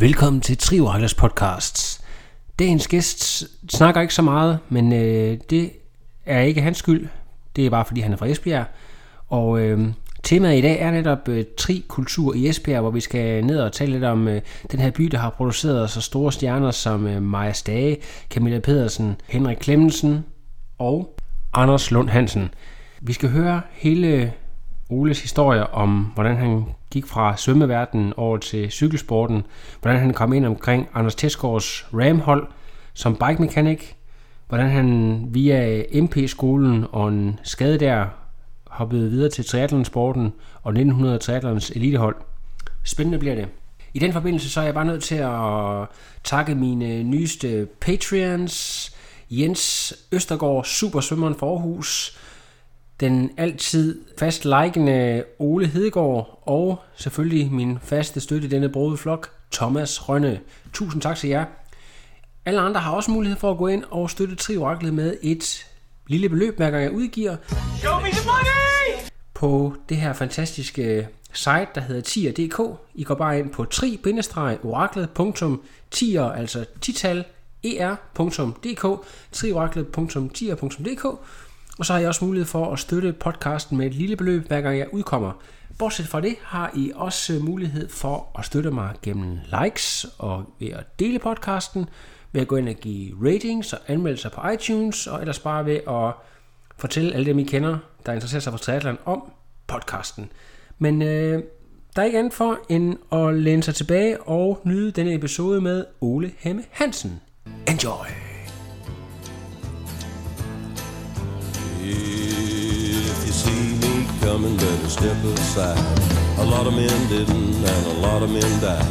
Velkommen til Trioraklers Podcasts. Dagens gæst snakker ikke så meget, men øh, det er ikke hans skyld. Det er bare fordi han er fra Esbjerg. Og øh, temaet i dag er netop øh, tri-kultur i Esbjerg, hvor vi skal ned og tale lidt om øh, den her by, der har produceret så store stjerner som øh, Maja Stage, Camilla Pedersen, Henrik Klemmensen og Anders Lund Hansen. Vi skal høre hele Oles historie om, hvordan han gik fra svømmeverdenen over til cykelsporten, hvordan han kom ind omkring Anders Tesgaards ramhold som bike mechanic, hvordan han via MP-skolen og en skade der hoppede videre til triathlonsporten og 1900 triathlons elitehold. Spændende bliver det. I den forbindelse så er jeg bare nødt til at takke mine nyeste Patreons, Jens Østergaard, supersvømmeren for Aarhus, den altid fast likende Ole Hedegaard og selvfølgelig min faste støtte i denne brode flok, Thomas Rønne. Tusind tak til jer. Alle andre har også mulighed for at gå ind og støtte Trioraklet med et lille beløb, hver gang jeg udgiver. Show me the money! På det her fantastiske site, der hedder tier.dk. I går bare ind på tri-oraklet.tier, altså tital er.dk, trioraklet.tier.dk, og så har jeg også mulighed for at støtte podcasten med et lille beløb, hver gang jeg udkommer. Bortset fra det har I også mulighed for at støtte mig gennem likes og ved at dele podcasten, ved at gå ind og give ratings og anmeldelser på iTunes, og ellers bare ved at fortælle alle dem, I kender, der interesserer sig for triathlon, om podcasten. Men øh, der er ikke andet for end at læne sig tilbage og nyde denne episode med Ole Hemme Hansen. Enjoy! If you see me coming, better step aside. A lot of men didn't, and a lot of men died.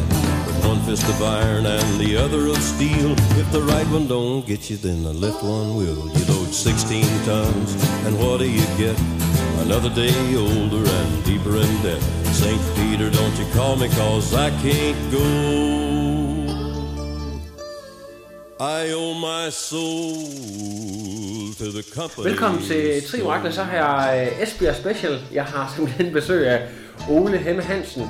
With one fist of iron and the other of steel. If the right one don't get you, then the left one will. You load 16 tons, and what do you get? Another day older and deeper in debt. St. Peter, don't you call me, cause I can't go. I owe my soul to the company. Velkommen til Tri Orakler, så har jeg øh, Esbjerg Special. Jeg har simpelthen besøg af Ole Hemme Hansen.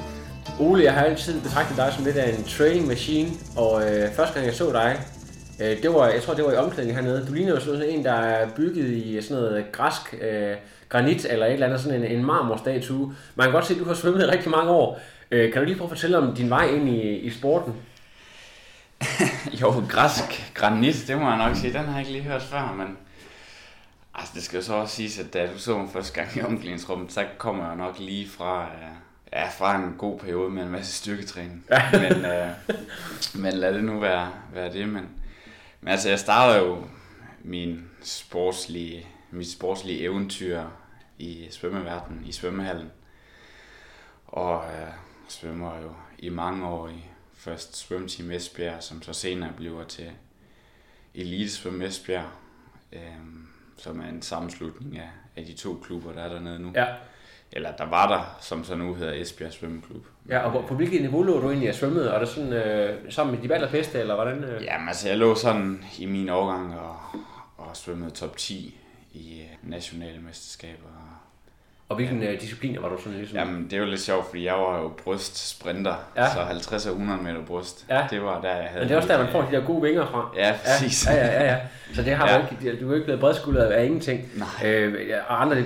Ole, jeg har altid betragtet dig som lidt af en training machine, og øh, første gang jeg så dig, øh, det var, jeg tror det var i omklædningen hernede. Du ligner jo sådan en, der er bygget i sådan noget græsk øh, granit, eller et eller andet, sådan en, en marmorstatue. Man kan godt se, at du har svømmet i rigtig mange år. Øh, kan du lige prøve at fortælle om din vej ind i, i sporten? jo, græsk granit, det må jeg nok sige, den har jeg ikke lige hørt før, men altså, det skal jo så også siges, at da du så mig første gang i omklædningsrummet, så kommer jeg nok lige fra, uh, ja, fra en god periode med en masse styrketræning. men, uh, men lad det nu være, være det. Men, men altså, jeg starter jo min sportslige, mit sportslige eventyr i svømmeverdenen, i svømmehallen. Og uh, svømmer jo i mange år i først svømmeteam Esbjerg, som så senere bliver til Elite Svøm Esbjerg, øhm, som er en sammenslutning af, af de to klubber, der er dernede nu. Ja. Eller der var der, som så nu hedder Esbjerg Svømmeklub. Ja, og på, på hvilket niveau lå du egentlig af svømmet? Er det sådan øh, sammen med de allerbedste, eller hvordan? Øh? Jamen altså, jeg lå sådan i min årgang og, og svømmede top 10 i øh, nationale mesterskaber. Og hvilken øh, discipliner var du sådan ligesom? Jamen, det er jo lidt sjovt, fordi jeg var jo brystsprinter, Ja. så 50 og 100 meter bryst. Ja. Det var der, jeg havde... Men det er også der, man får de der gode vinger fra. Ja, præcis. Ja, ja, ja. ja. Så det har Ja. ja. du ikke, du er ikke blevet bredskuldret af ingenting. Nej. Øh, ja, og andre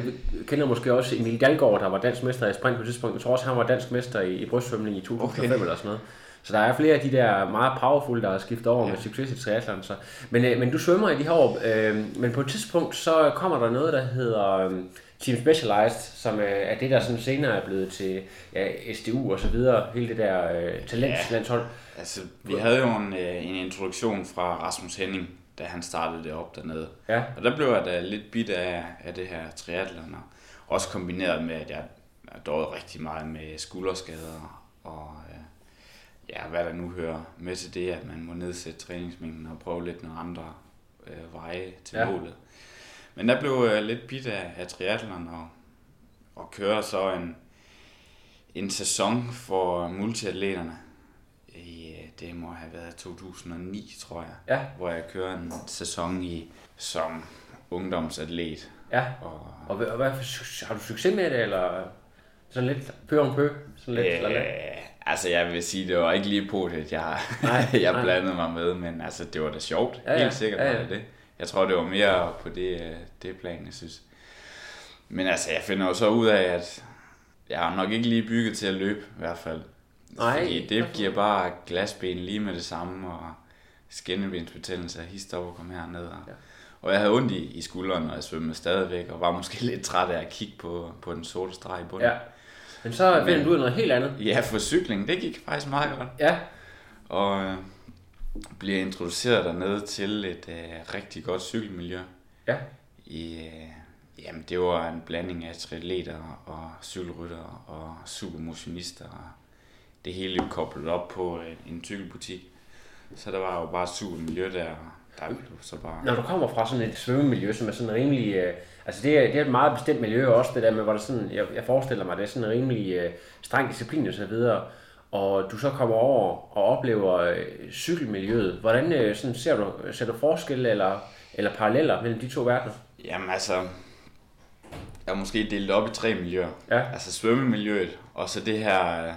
kender måske også Emil Dalgaard, der var dansk mester i sprint på et tidspunkt. Jeg tror også, han var dansk mester i, i brystsvømning i 2005 Okay. eller sådan noget. Så der er flere af de der meget powerful, der har skiftet over ja. med succes i triathlon. Så. Men, øh, men du svømmer i de her år, øh, men på et tidspunkt så kommer der noget, der hedder øh, Team Specialized, som øh, er det, der sådan senere er blevet til ja, SDU og så videre, hele det der øh, talentlandshold. Altså, vi havde jo en, øh, en introduktion fra Rasmus Henning, da han startede det op dernede. Ja. Og der blev jeg da lidt bit af, af det her triathlon, og også kombineret med, at jeg, jeg dårede rigtig meget med skulderskader, og øh, ja, hvad der nu hører med til det, at man må nedsætte træningsmængden og prøve lidt nogle andre øh, veje til Ja. ja. målet. Men der blev jeg lidt bit af, af triathlon og, og kører så en, en sæson for multiatleterne. I, øh, det må have været 2009, tror jeg. Ja. Hvor jeg kører en sæson i som ungdomsatlet. Ja. Og, Og, hvad, og hvad, har du succes med det, eller sådan lidt pø om pø? Sådan lidt, eller lidt? Øh, altså jeg vil sige, det var ikke lige på det, jeg, Nej, jeg blandede mig med, men altså det var da sjovt, Ja, ja, helt sikkert ja, var ja. det det. Jeg tror, det var mere på det, øh, det plan, jeg synes. Men altså, jeg finder jo så ud af, at jeg har nok ikke lige bygget til at løbe, i hvert fald. Nej. Fordi det giver bare glasben lige med det samme, og skinnebensbetændelse hist op og komme herned. Og, Ja. ja. og jeg havde ondt i, i skulderen, og jeg svømmede stadigvæk, og var måske lidt træt af at kigge på, på den sorte streg i bunden. Ja. Men så finder du ud af noget helt andet. Ja, for cykling, det gik faktisk meget godt. Ja. Og øh, bliver introduceret dernede til et øh, rigtig godt cykelmiljø. Ja. I, øh, jamen, det var en blanding af triatleter og cykelryttere og supermotionister. Og det hele koblet op på øh, en cykelbutik. Så der var jo bare et super miljø der. Der blev så bare... Når du kommer fra sådan et svømmemiljø, som er sådan rimelig... Øh, altså det er, det er et meget bestemt miljø også, det der med, hvor det sådan, jeg, jeg forestiller mig, det er sådan en rimelig øh, streng disciplin og så videre. Og du så kommer over og oplever øh, cykelmiljøet. Hvordan øh, sådan, ser, du, ser du forskelle eller, eller paralleller mellem de to verdener? Jamen altså, jeg er måske delt op i tre miljøer. Ja. Altså svømmemiljøet, og så det her øh,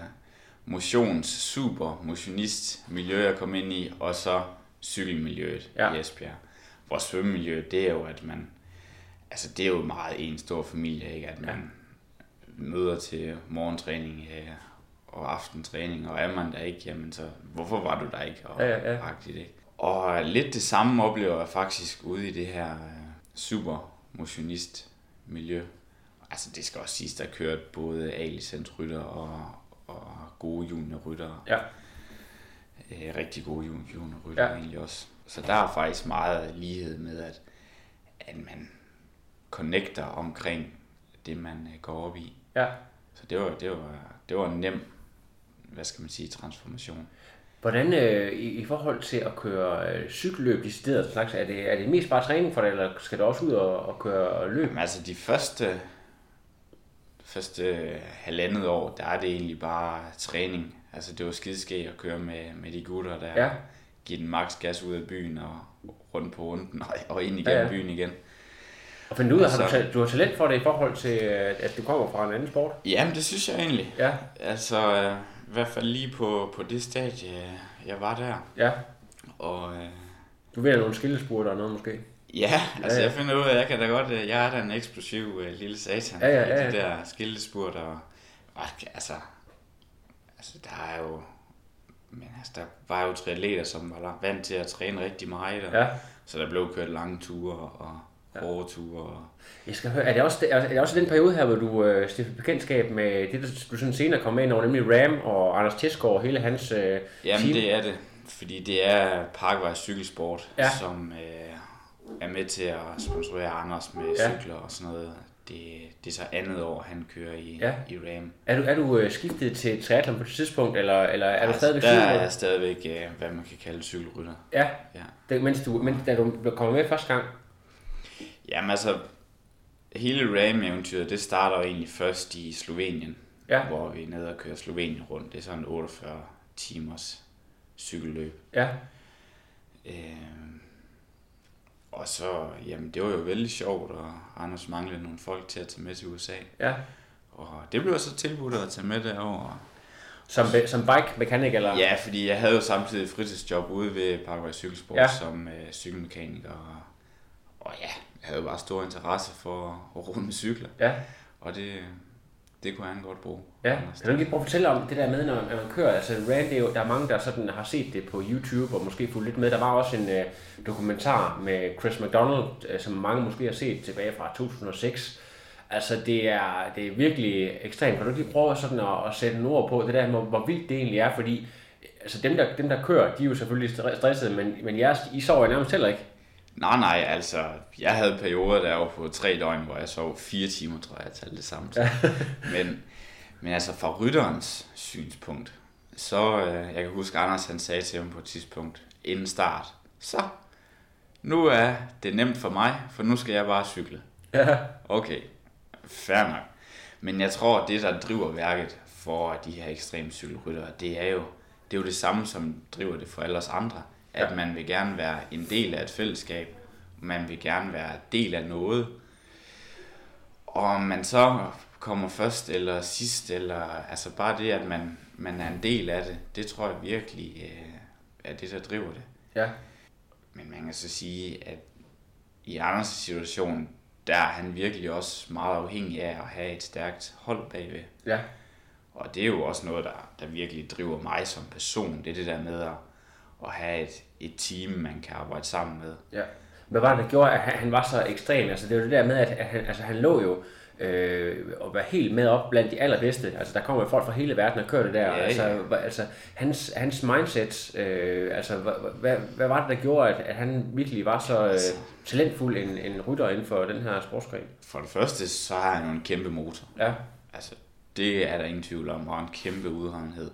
motions, super motionist miljø, jeg kom ind i, og så cykelmiljøet Ja. ja. i Esbjerg. Hvor svømmemiljøet, det er jo, at man, altså det er jo meget en stor familie, ikke? At man ja. møder til morgentræning øh, og aftentræning, og er man der ikke, jamen så hvorfor var du der ikke? Og, Ja, ja. Agtigt, ikke? Og lidt det samme oplever jeg faktisk ude i det her øh, super motionist miljø. Altså det skal også siges, der kørt både A-licensrytter og, og gode juniorrytter. Ja. Øh, rigtig gode jun- juniorrytter Ja. egentlig også. Så der er faktisk meget lighed med, at, at man connecter omkring det, man øh, går op i. Ja. Så det var, det var, det var en nem, hvad skal man sige, transformation. Hvordan øh, i, i forhold til at køre øh, cykelløb decideret slags, er det, er det mest bare træning for dig, eller skal du også ud og, og køre løb? Jamen, altså de første, første halvandet år, der er det egentlig bare træning. Altså det var skideskægt at køre med, med de gutter der. Ja. Give den max gas ud af byen og rundt på runden og, og ind igennem Ja, ja, byen igen. Og finde ud af, har du, Altså- du har talent for det i forhold til, øh, at du kommer fra en anden sport? Jamen det synes jeg egentlig. Ja, Altså øh, hvert fald lige på, på det stadie, jeg var der. ja. Og øh, Du ved nogle skillespurter og noget måske? Ja, altså Ja, ja. jeg finder ud af, at jeg kan da godt, øh, jeg er da en eksplosiv øh, lille satan Ja, ja, i ja, de ja. der skildespurt og, og altså, altså der er jo, men altså der var jo triatleter, som var vant til at træne rigtig meget, og, Ja. så der blev kørt lange ture og hårde ture. Jeg skal høre, er det også, er det også den periode her, hvor du øh, stiftede bekendtskab med det, du- du sådan senere kom ind over, nemlig Ram og Anders Tesgaard og hele hans øh, jamen team? det er det, fordi det er Parkvej Cykelsport, Ja. som øh, er med til at sponsorere Anders med Ja. cykler og sådan noget. Det, det er så andet år, han kører i, Ja. i RAM. Er du, er du øh, skiftet til triathlon på et tidspunkt, eller, eller er du Altså, stadigvæk der er cykelrytter? jeg stadigvæk, øh, hvad man kan kalde cykelrytter. Ja, Ja. det, mens du, mens, da du blev- kommer med første gang. Jamen altså, hele RAM-eventyret, det starter jo egentlig først i Slovenien, Ja. hvor vi er nede og kører Slovenien rundt. Det er sådan 48 timers cykelløb. Ja, Øh, og så, jamen det var jo vældig sjovt, og Anders manglede nogle folk til at tage med til USA. ja. Og det blev så tilbudt at tage med derover. Som, be- som bike mechanic, eller? Ja, fordi jeg havde jo samtidig fritidsjob ude ved Parkvej Cykelsport ja. som øh, cykelmekaniker. Og, ja, jeg havde bare stor interesse for at rulle med cykler. Ja, Og det, det kunne han godt bruge. ja. Kan du lige prøve at fortælle om det der med, når, når man kører? Altså, Rand, det jo, der er mange, der sådan har set det på YouTube og måske fulgt lidt med. Der var også en øh, dokumentar med Chris McDonald, øh, som mange måske har set tilbage fra 2006. Altså, det er, det er virkelig ekstremt. Kan du lige prøve sådan at, at sætte en ord på det der, hvor, hvor vildt det egentlig er? Fordi altså, dem, der, dem, der kører, de er jo selvfølgelig stre- stressede, men, men jeres, I sover nærmest heller ikke. Nej, nej, altså, jeg havde perioder der var på tre døgn, hvor jeg sov fire timer, tror jeg, jeg talte det samme men, men altså, fra rytterens synspunkt, så, øh, jeg kan huske, Anders han sagde til ham på et tidspunkt, inden start, så, nu er det nemt for mig, for nu skal jeg bare cykle. Ja. Okay, fair nok. Men jeg tror, det der driver værket for de her ekstreme cykelryttere, det er jo det, er jo det samme, som driver det for alle os andre. At Ja. man vil gerne være en del af et fællesskab. Man vil gerne være del af noget. Og om man så kommer først eller sidst, eller altså bare det, at man, man er en del af det, det tror jeg virkelig øh, er det, der driver det. Ja. Men man kan så sige, at i Anders' situation, der er han virkelig også meget afhængig af at have et stærkt hold bagved. Ja. Og det er jo også noget, der, der virkelig driver mig som person. Det er det der med at, at have et, et team, man kan arbejde sammen med. Ja. Hvad var det, der gjorde, at han, han var så ekstrem? Altså, det var det der med, at, at han, altså, han lå jo øh, og var helt med op blandt de allerbedste. Altså, der kommer jo folk fra hele verden og kører det der. Ja, altså, ja. altså, hans, hans mindset, øh, altså, hvad, hvad, hvad var det, der gjorde, at, at han virkelig var så øh, talentfuld en, en rytter inden for den her sportsgren? For det første, så har han jo en kæmpe motor. Ja. Altså, det er der ingen tvivl om, og en kæmpe udholdenhed.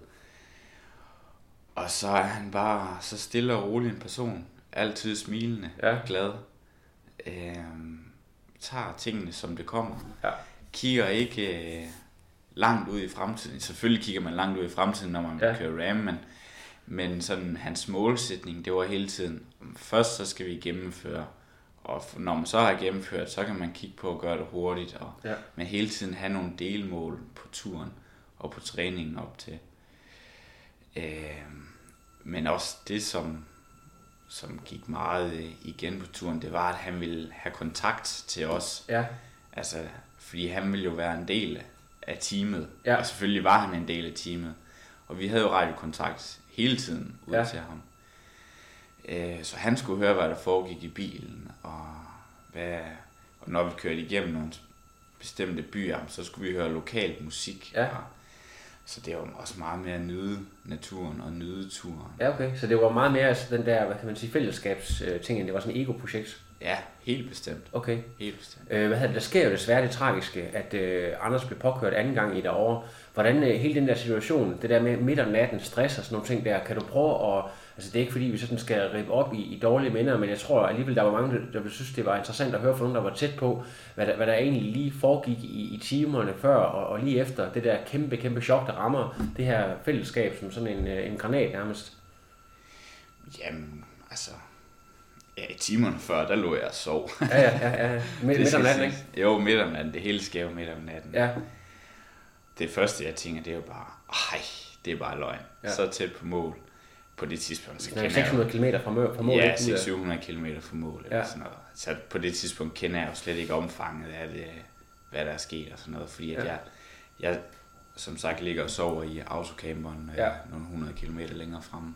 Og så er han bare så stille og rolig en person. Altid smilende, Ja. glad. Øhm, tager tingene, som det kommer. Ja. Kigger ikke øh, langt ud i fremtiden. Selvfølgelig kigger man langt ud i fremtiden, når man Ja. kører ram, men, men sådan hans målsætning, det var hele tiden, først så skal vi gennemføre, og når man så har gennemført, så kan man kigge på at gøre det hurtigt, og, Ja. men hele tiden have nogle delmål på turen og på træningen op til. Øh, men også det, som, som gik meget øh, igen på turen, det var, at han ville have kontakt til os. Ja. Altså, fordi han ville jo være en del af teamet. Ja. Og selvfølgelig var han en del af teamet. Og vi havde jo radiokontakt hele tiden ud Ja. ja. til ham. Øh, så han skulle høre, hvad der foregik i bilen. Og, hvad, og når vi kørte igennem nogle bestemte byer, så skulle vi høre lokal musik. Ja. Og, så det var også meget mere at nyde naturen og nyde turen. Ja, okay. Så det var meget mere altså, den der, hvad kan man sige, fællesskabsting, end det var sådan et ego-projekt. Ja, helt bestemt. Okay. Helt bestemt. Øh, hvad hedder? Der sker jo desværre det tragiske, at øh, Anders blev påkørt anden gang i det år. Hvordan øh, hele den der situation, det der med midt om natten, stress og sådan nogle ting der, kan du prøve at... Altså det er ikke fordi, vi sådan skal rippe op i, i dårlige minder, men jeg tror alligevel, der var mange, der, der ville synes, det var interessant at høre fra nogen, der var tæt på, hvad der, hvad der egentlig lige foregik i, i timerne før og, og lige efter det der kæmpe, kæmpe chok, der rammer det her fællesskab som sådan en, øh, en granat nærmest. Jamen, altså... Ja, i timerne før, der lå jeg og sov. Ja, ja, ja. ja. Midt, midt om natten, ikke? Jo, midt om natten. Det hele sker jo midt om natten. Ja, Det første, jeg tænker, det er jo bare, ej, det er bare løgn. Ja. Så tæt på mål. På det tidspunkt, så der er kender jeg 600 km fra, mør, fra mål. ja, ikke? Ud af- 600 km fra mål. Eller Ja. sådan noget. Så på det tidspunkt kender jeg jo slet ikke omfanget af det, hvad der er sket og sådan noget. Fordi at Ja. jeg, jeg, som sagt, ligger og sover i autocamperen Ja. ja. nogle 100 km længere fremme.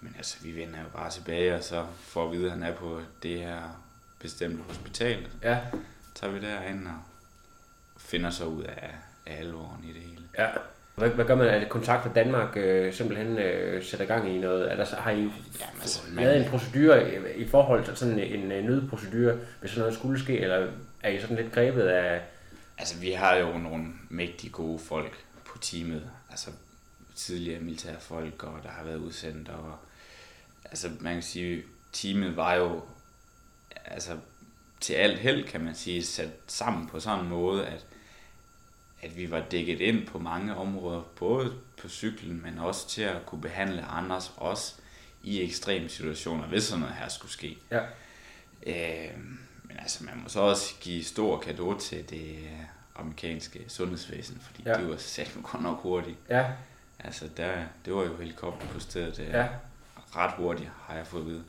Men altså, vi vender jo bare tilbage, og så får vi vide, at han er på det her bestemte hospital. Ja, tager vi derind og finder så ud af, af alvoren i det hele. Ja. Hvad, hvad gør man? Er det kontakter Danmark øh, simpelthen øh, sætter gang i noget? Er der, har I Jamen, altså, man- lavet en procedure i, i forhold til sådan en øh, nødprocedure, hvis sådan noget skulle ske, eller er I sådan lidt grebet af... Altså, vi har jo nogle mægtige gode folk på teamet. Altså, tidligere militærfolk, og der har været udsendt, og altså, man kan sige, teamet var jo altså, til alt held, kan man sige, sat sammen på sådan en måde, at, at vi var dækket ind på mange områder, både på cyklen, men også til at kunne behandle andres, også i ekstreme situationer, hvis sådan noget her skulle ske. Ja. Øh, men altså, man må så også give stor kado til det øh, amerikanske sundhedsvæsen, fordi ja. det var sat godt nok hurtigt. Ja, Altså, der, det var jo helikopter på stedet. øh, Ja. Ret hurtigt, har jeg fået at vide.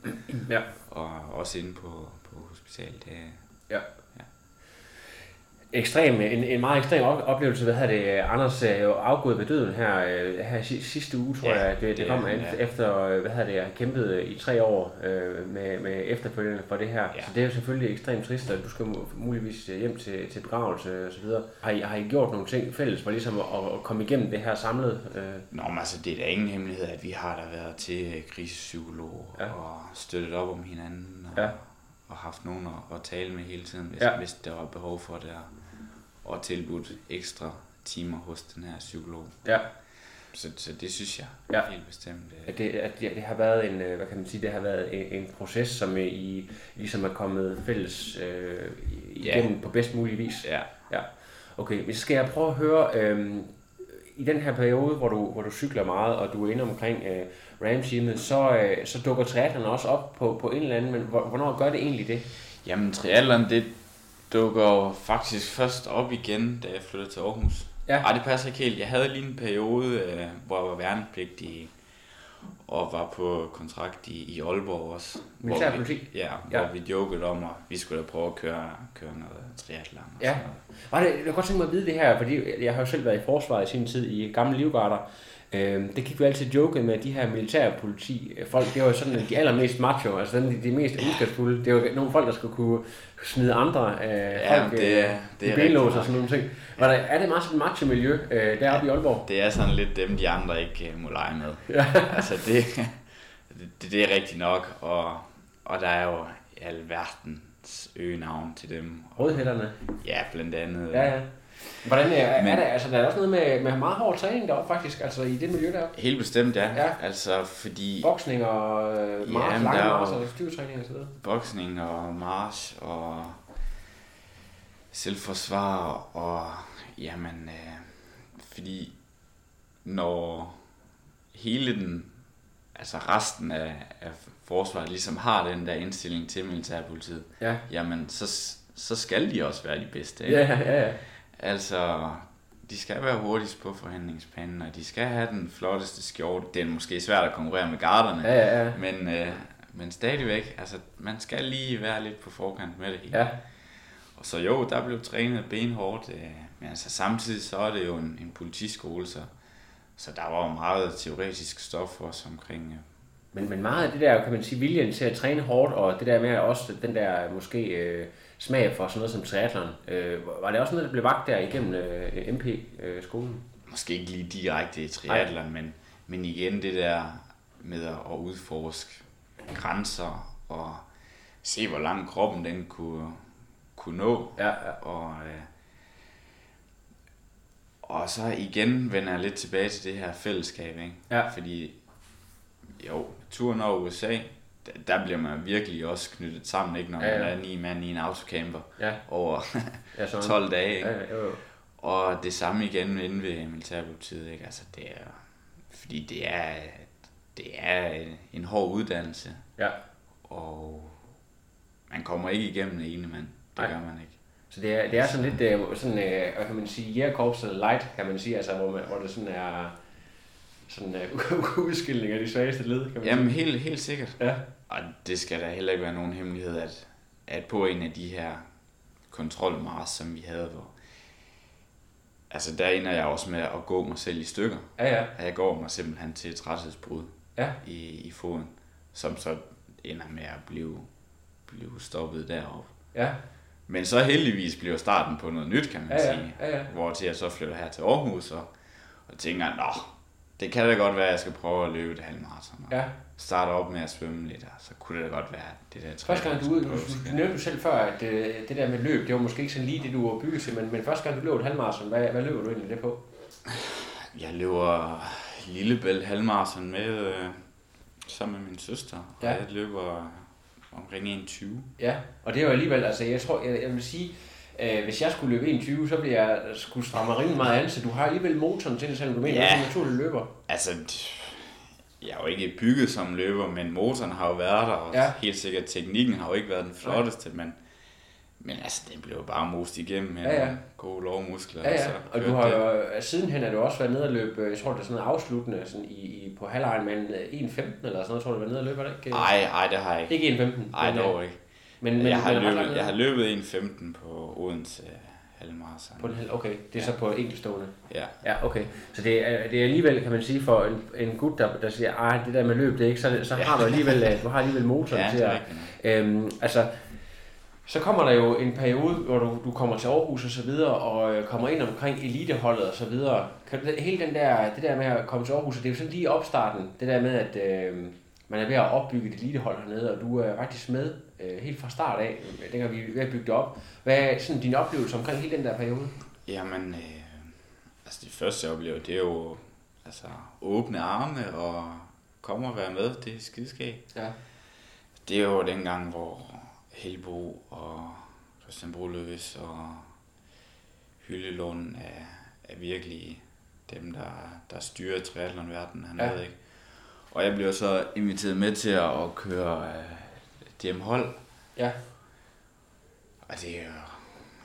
ja, Og også inde på, på hospitalet. Det, ja. Ekstrem, en, en meget ekstrem op- oplevelse, hvad hedder det, Anders er jo afgået ved døden her, øh, her si- sidste uge, tror Ja, jeg, det, det det kom ja. efter, øh, hvad hedder det, jeg kæmpet i tre år øh, med, med efterfølgende for det her. Ja. Så det er jo selvfølgelig ekstremt trist, og du skal mu- muligvis hjem til, til begravelse og så videre. Har I, har I gjort nogle ting fælles for ligesom at, at komme igennem det her samlet? Øh, Nå, men altså, det er da ingen hemmelighed, at vi har der været til krisepsykolog Ja. og støttet op om hinanden. Og, Ja. og haft nogen at, at tale med hele tiden, hvis, ja. hvis der var behov for det. Og, og tilbudt ekstra timer hos den her psykolog. ja. så, så det synes jeg Ja. helt bestemt. øh. At det, at det, det har været en, øh, hvad kan man sige, det har været en, en proces, som øh, I ligesom er kommet fælles øh, igennem på bedst mulig vis. Ja, Ja. Okay, men så skal jeg prøve at høre, øhm, i den her periode, hvor du, hvor du cykler meget, og du er inde omkring øh, Ramsteamet, så, øh, så dukker triathlon også op på, på en eller anden, men hvor- hvornår gør det egentlig det? Jamen, triathlon, det dukker faktisk først op igen, da jeg flyttede til Aarhus. Ja. Ej, det passer ikke helt. Jeg havde lige en periode, øh, hvor jeg var værnepligtig og var på kontrakt i, i Aalborg også. hvor Militær vi- politi? Ja, Ja. hvor vi jokede om, at vi skulle da prøve at køre, køre noget triathlon. og Ja. sådan noget. Var det, jeg kunne godt tænke mig at vide det her, fordi jeg har jo selv været i forsvaret i sin tid i gamle livgarder. Øhm, det gik vi altid joke med, de her militærpoliti folk, det var jo sådan de allermest macho, altså de, de mest ondskabsfulde. Det var nogle folk, der skulle kunne smide andre øh, Ja, folk det er- øh, det i er rigtigt og sådan nogle ting. Var der, er det meget sådan et macho-miljø øh, deroppe i Aalborg? Det er sådan lidt dem, de andre ikke øh, må lege med. Ja. altså, det, det, det er rigtigt nok, og, og der er jo alverdens øgenavn til dem. Rødhætterne? Ja, blandt andet. Ja, ja. Hvordan er, er Men- der, altså, der er også noget med, med meget hård træning deroppe faktisk, altså i det miljø deroppe. Helt bestemt, ja. Ja. Altså, fordi Boksning og øh, mars, Jamen, lange er mars og styrketræning og så videre. boksning og march og selvforsvar og jamen, øh, fordi når hele den, altså resten af, af forsvaret ligesom har den der indstilling til militærpolitiet, Ja. jamen så, så skal de også være de bedste. ikke? Ja, ja, ja. Altså, de skal være hurtigst på forhandlingsbanen, og de skal have den flotteste skjorte. Det er måske svært at konkurrere med garderne, Ja, ja, ja. men, øh, men stadigvæk, altså, man skal lige være lidt på forkant med det hele. Ja, Og så jo, der blev trænet benhårdt, øh, men altså samtidig så er det jo en, en politiskole, så, så der var jo meget teoretisk stof også omkring, øh, men, men meget af det der, kan man sige, viljen til at træne hårdt, og det der med også den der måske øh, smag for sådan noget som triathlon, øh, var det også noget, der blev vagt der igennem øh, MP-skolen? måske ikke lige direkte i triathlon, men, men igen det der med at at udforske grænser og se, hvor langt kroppen den kunne, kunne nå. Ja, ja. Og, øh, og så igen vender jeg lidt tilbage til det her fællesskab, ikke? Ja. Fordi jo, turen over USA, der, der bliver man virkelig også knyttet sammen, ikke? Når Ja, ja. man er ni mand i en autocamper Ja. over Ja, sådan. 12 dage, ikke? Ja, ja, jo, jo. Og det samme igen inde ved militærpolitiet, ikke? Altså det er, fordi det er, det er en hård uddannelse, Ja. og man kommer ikke igennem det ene mand. Det Nej. gør man ikke. Så det er, det er sådan lidt, øh, sådan, øh, hvad kan man sige, jægerkorpset light, kan man sige, altså hvor, man, hvor det sådan er sådan uh, udskilling af de svageste led, kan man Jamen sige. helt, helt sikkert. Ja. Og det skal da heller ikke være nogen hemmelighed, at, at på en af de her kontrolmars, som vi havde, hvor altså der ender jeg også med at gå mig selv i stykker. Ja, ja. At jeg går mig simpelthen til et træthedsbrud Ja. i, i foden, som så ender med at blive, blive stoppet deroppe. Ja. Men så heldigvis bliver starten på noget nyt, kan man Ja, ja. sige. Ja, ja. Hvor til jeg så flytter her til Aarhus og, og tænker, nå, det kan da godt være, at jeg skal prøve at løbe et halvmarathon. Ja. Starte op med at svømme lidt, og så kunne det da godt være, at det der Første gang du, du, skulle du, du nævnte jo selv før, at øh, det der med løb, det var måske ikke sådan lige det, du var bygget til, men, men første gang du løb et halvmarathon, hvad, hvad løber du egentlig det på? Jeg løber Lillebælt halvmarathon med, øh, sammen med min søster, Ja. og jeg løber omkring 21. Ja, og det er jo alligevel, altså jeg tror, jeg, jeg vil sige, øh, hvis jeg skulle løbe 21, så bliver jeg skulle stramme rimelig meget an, så du har alligevel motoren til det, selvom du mener, Ja. du er en naturlig løber. Altså, jeg er jo ikke bygget som løber, men motoren har jo været der, og Ja. helt sikkert teknikken har jo ikke været den flotteste, men, men altså, den blev jo bare most igennem med Ja, ja. gode lovmuskler. Ja, ja, så og du har det. jo, øh, sidenhen har du også været nede og løbe, øh, jeg tror det er sådan noget afsluttende sådan i, i, på halvlejen, men øh, 1.15 eller sådan noget, tror du, du var nede og løbe, det ikke? Ej, ej, det har jeg ikke. Ikke 1.15. Ej, men, øh, dog ikke. Men, Men, jeg, har men langt løbet, jeg har løbet 1.15 på Odense halvmarathon. På den hel, okay, det er så på enkeltstående. Ja. Ja, okay. Så det er, det er alligevel, kan man sige, for en, en gut, der, der siger, ej, det der med løb, det er ikke, så, så har du alligevel, øh, du har alligevel motoren Ja, til at... Øhm, altså, så kommer der jo en periode, hvor du, du kommer til Aarhus og så videre, og øh, kommer ind omkring eliteholdet og så videre. Kan du, hele den der, det der med at komme til Aarhus, det er jo sådan lige opstarten, det der med, at øh, man er ved at opbygge et elitehold hernede, og du er faktisk med øh, helt fra start af, øh, dengang vi ved at bygge det op. Hvad er sådan din oplevelse omkring hele den der periode? Jamen, øh, altså det første jeg oplever, det er jo altså, åbne arme og komme og være med. Det er skideskægt. Ja. Det er jo dengang, hvor Helbo og Christian Broløs og Hyllelund er, er virkelig dem, der, der styrer triathlonverdenen hernede, Ja. ikke? Og jeg blev så inviteret med til at, køre uh, DM Hold. Ja. Og det er jo,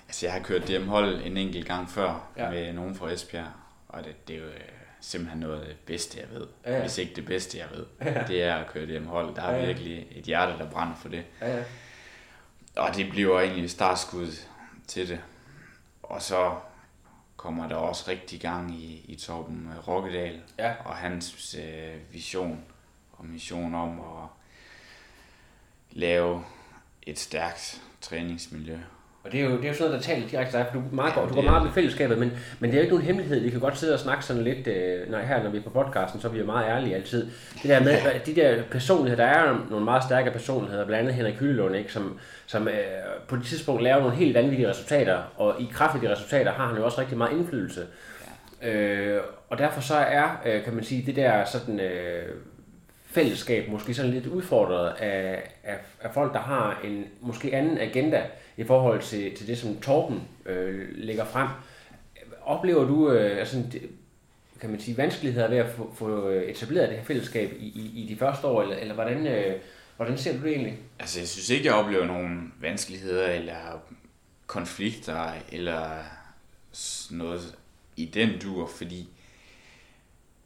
altså jeg har kørt DM Hold en enkelt gang før Ja. med nogen fra Esbjerg. Og det, det er jo øh, simpelthen noget af det bedste, jeg ved. Ja, ja. Hvis ikke det bedste, jeg ved. Ja. Det er at køre DM Hold. Der er Ja, ja. virkelig et hjerte, der brænder for det. Ja, ja. Og det bliver egentlig startskud til det. Og så kommer der også rigtig gang i, i Torben Rokkedal Ja. og hans øh, vision og mission om at lave et stærkt træningsmiljø. Og det er jo, det er jo sådan noget, der taler direkte dig, for du, er meget, Ja, godt, du går meget op i fællesskabet, men, men det er jo ikke nogen hemmelighed. Vi kan godt sidde og snakke sådan lidt, øh, når, her når vi er på podcasten, så er vi jo meget ærlige altid. Det der med, ja. de der personligheder, der er nogle meget stærke personligheder, blandt andet Henrik Hyllelund, ikke, som, som øh, på det tidspunkt laver nogle helt vanvittige resultater, og i kraft af de resultater har han jo også rigtig meget indflydelse. Øh, og derfor så er, øh, kan man sige, det der sådan, øh, fællesskab måske sådan lidt udfordret af, af, af folk, der har en måske anden agenda i forhold til, til det, som Torben øh, lægger frem. Oplever du øh, altså, kan man sige, vanskeligheder ved at få, få øh, etableret det her fællesskab i, i, i de første år, eller, eller hvordan, øh, hvordan ser du det egentlig? Altså, jeg synes ikke, jeg oplever nogen vanskeligheder eller konflikter eller noget i den dur, fordi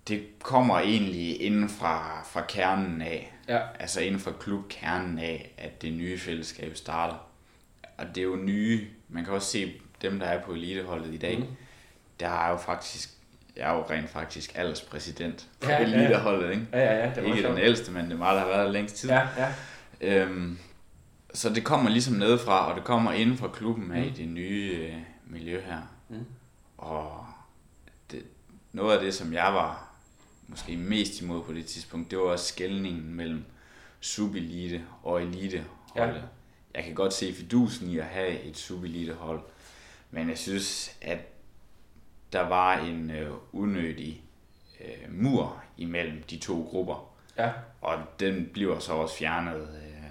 det kommer egentlig inden fra, fra kernen af. Ja. Altså inden for klubkernen af, at det nye fællesskab starter. Og det er jo nye, man kan også se dem, der er på eliteholdet i dag. Mm. Der er jo faktisk, jeg er jo rent faktisk alderspræsident på Ja, eliteholdet, ikke? Ja, ja, ja, det var Ikke den ældste, men det er mig, der har været der længst tid. Ja, ja. Øhm, så det kommer ligesom nedefra, og det kommer inden for klubben af mm. det nye øh, miljø her. Mm. Og det, noget af det, som jeg var måske mest imod på det tidspunkt, det var også skældningen mellem subilite og elite Ja. ja. Jeg kan godt se fidusen i at have et subilite hold, men jeg synes, at der var en øh, unødig øh, mur imellem de to grupper. Ja. Og den bliver så også fjernet, øh,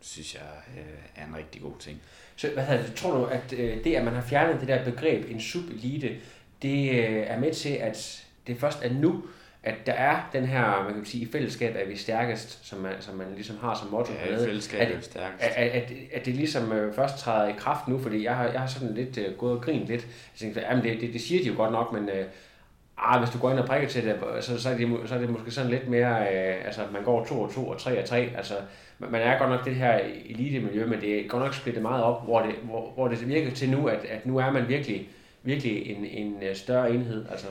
synes jeg, øh, er en rigtig god ting. Så hvad hedder det, tror du, at øh, det, at man har fjernet det der begreb, en subelite, det øh, er med til, at det først er nu, at der er den her, man kan sige, i fællesskab er vi stærkest, som man, som man ligesom har som motto. Ja, hernede. fællesskab At- er vi stærkest. At, at, at, at det ligesom øh, først træder i kraft nu, fordi jeg har, jeg har sådan lidt øh, gået og grint lidt. Jeg tænkte, jamen det, det, det siger de jo godt nok, men øh, ah, hvis du går ind og prikker til det, så, så, er det, så er det måske sådan lidt mere, øh, altså man går 2 og 2 og 3 og 3, altså man man er godt nok det her elite-miljø, men det er godt nok splittet meget op, hvor det, hvor, hvor det virker til nu, at, at nu er man virkelig, virkelig en, en større enhed. Altså,